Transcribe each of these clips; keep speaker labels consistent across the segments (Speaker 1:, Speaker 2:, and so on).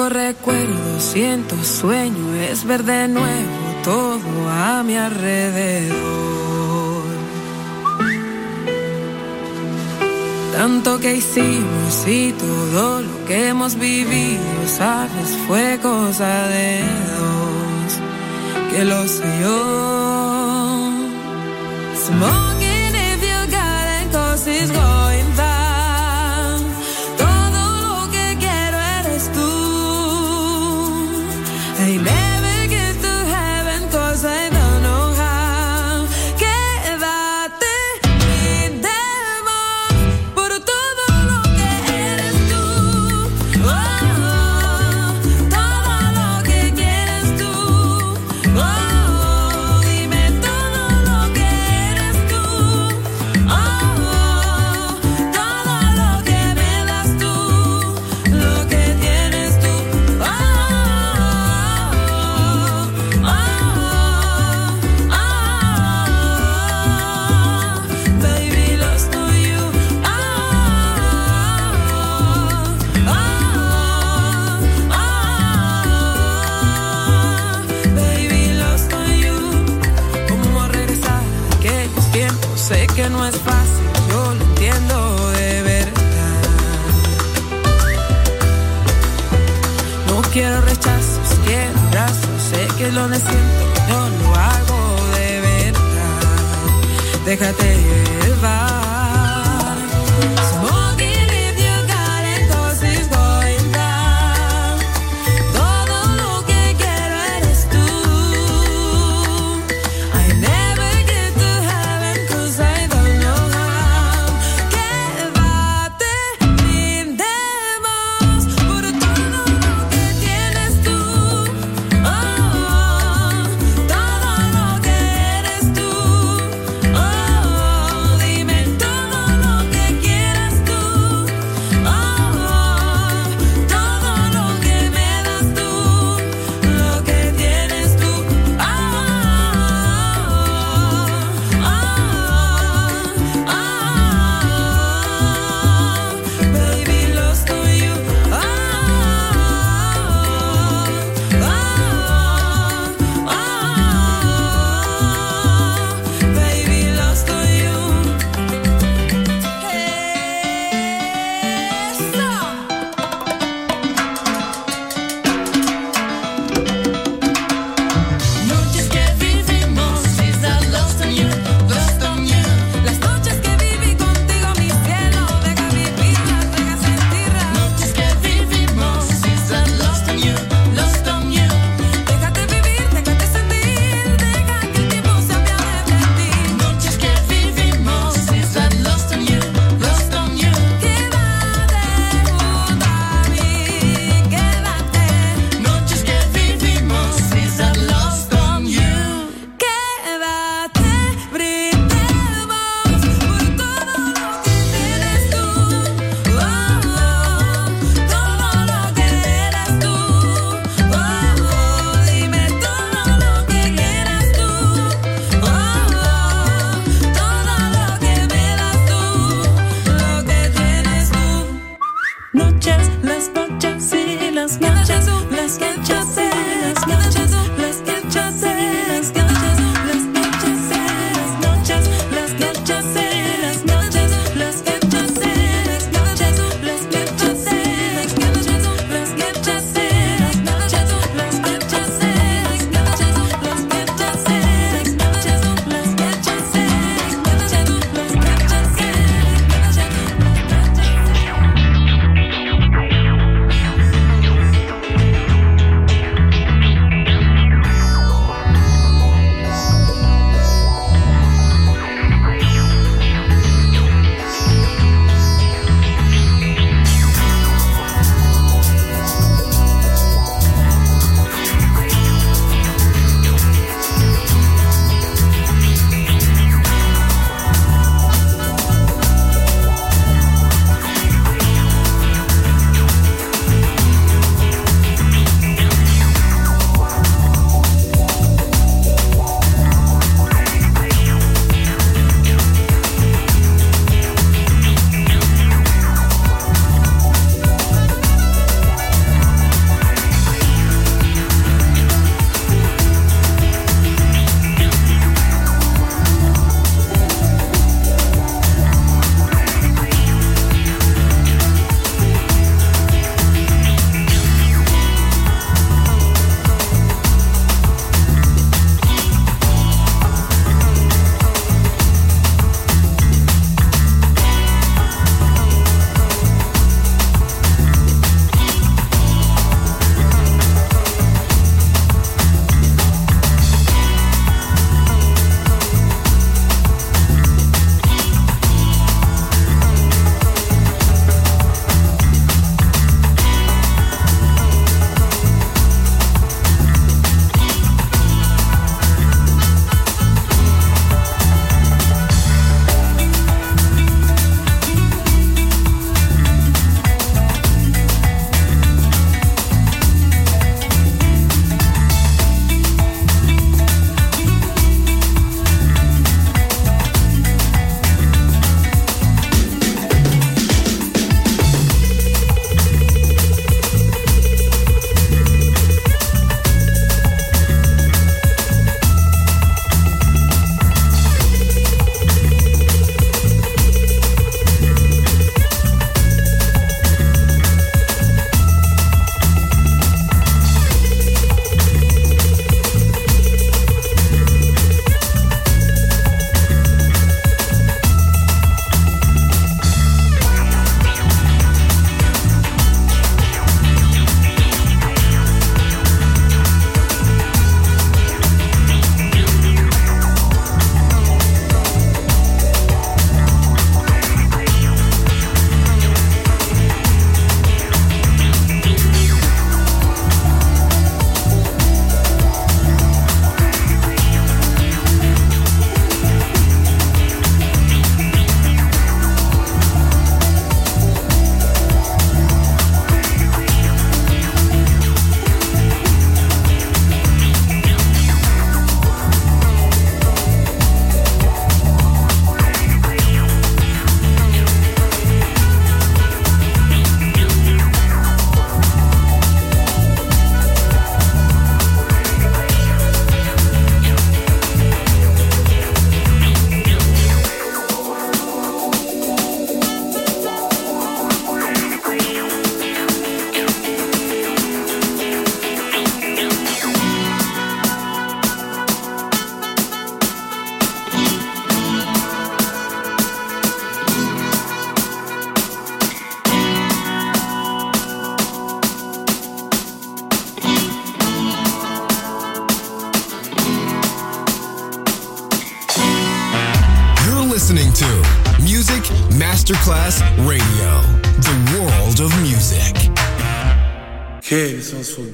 Speaker 1: Tengo recuerdos, siento sueño, es ver de nuevo todo a mi alrededor. Tanto que hicimos y todo lo que hemos vivido, sabes, fue cosa de dos, que lo sé yo. lo siento, yo lo hago de verdad. Déjate llevar.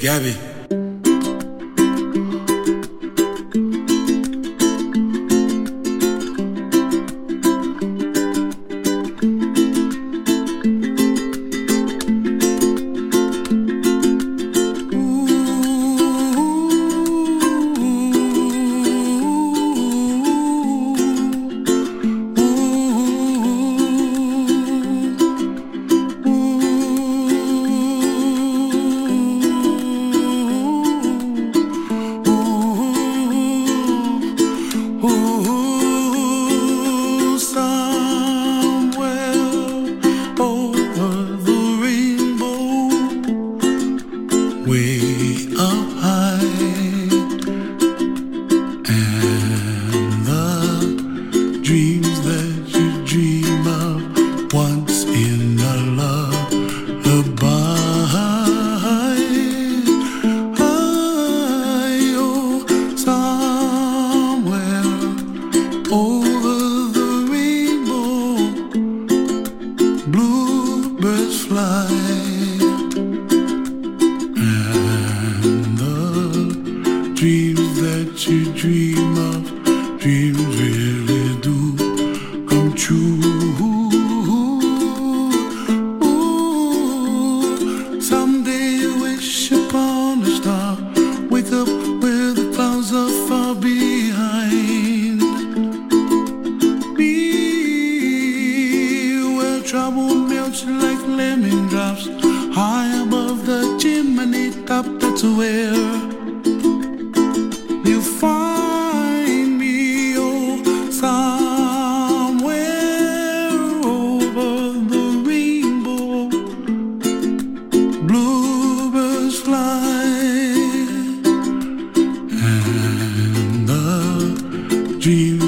Speaker 2: يا dream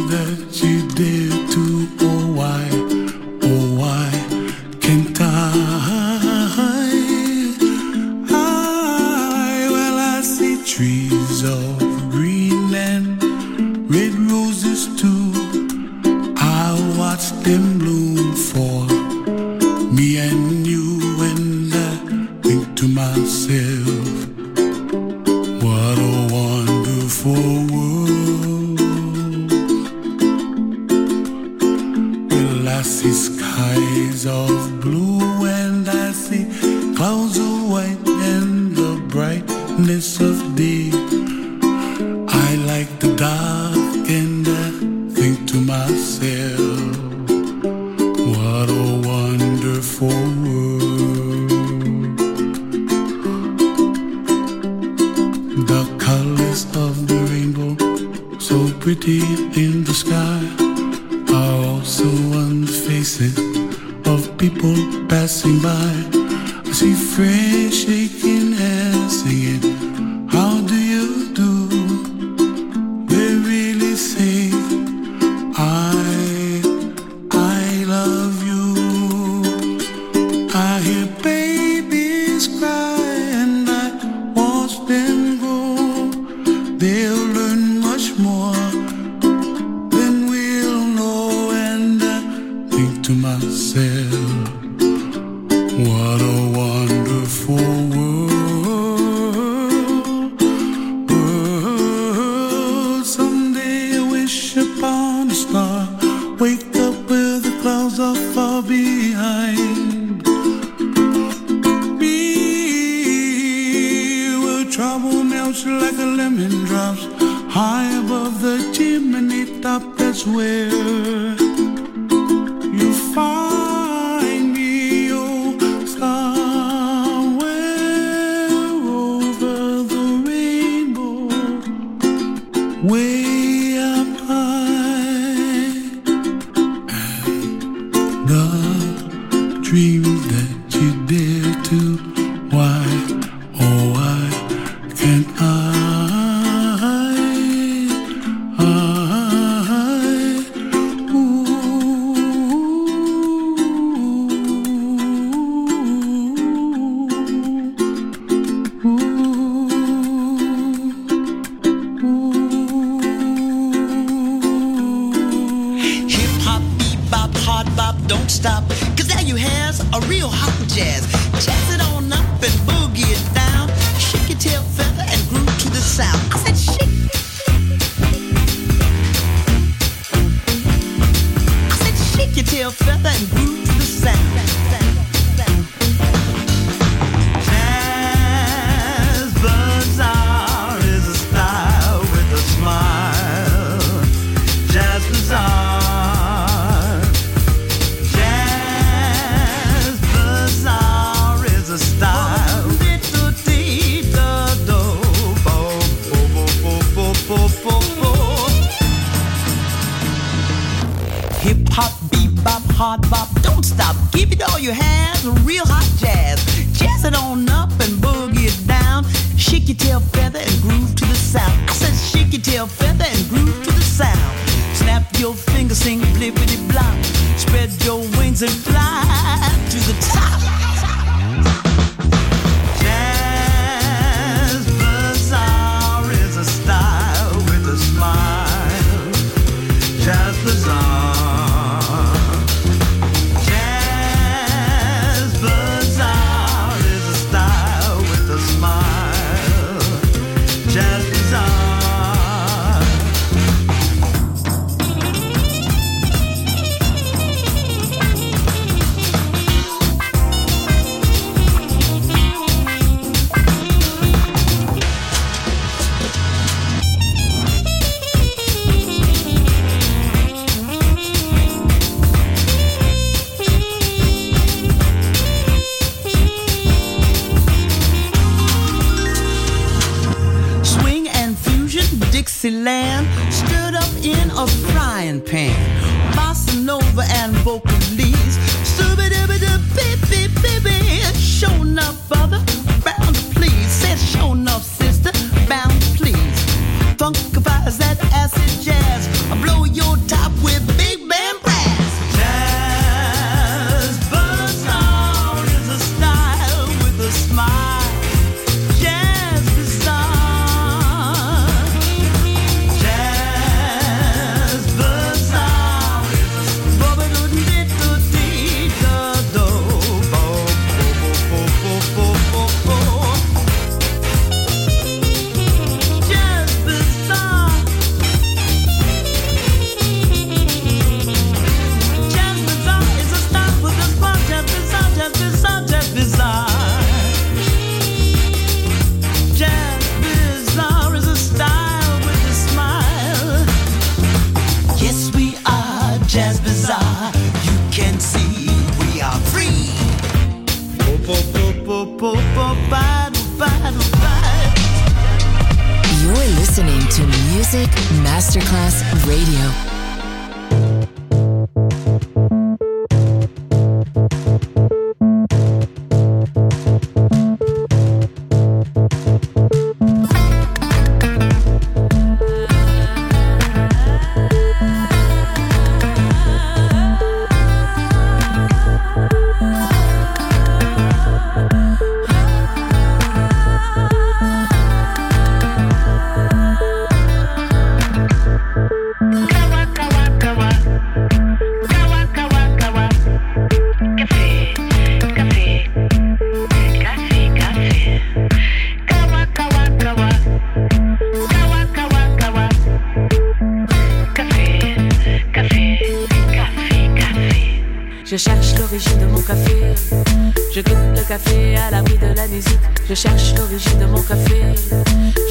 Speaker 1: à l'abri de la musique. Je cherche l'origine de mon café.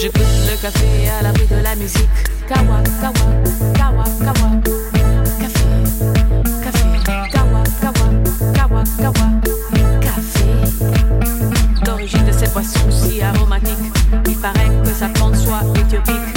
Speaker 1: Je goûte le café à l'abri de la musique. Kawa, kawa, kawa, kawa. Café, café, kawa, kawa, kawa, kawa. Café. L'origine de cette boisson si aromatique. Il paraît que sa plante soit éthiopique.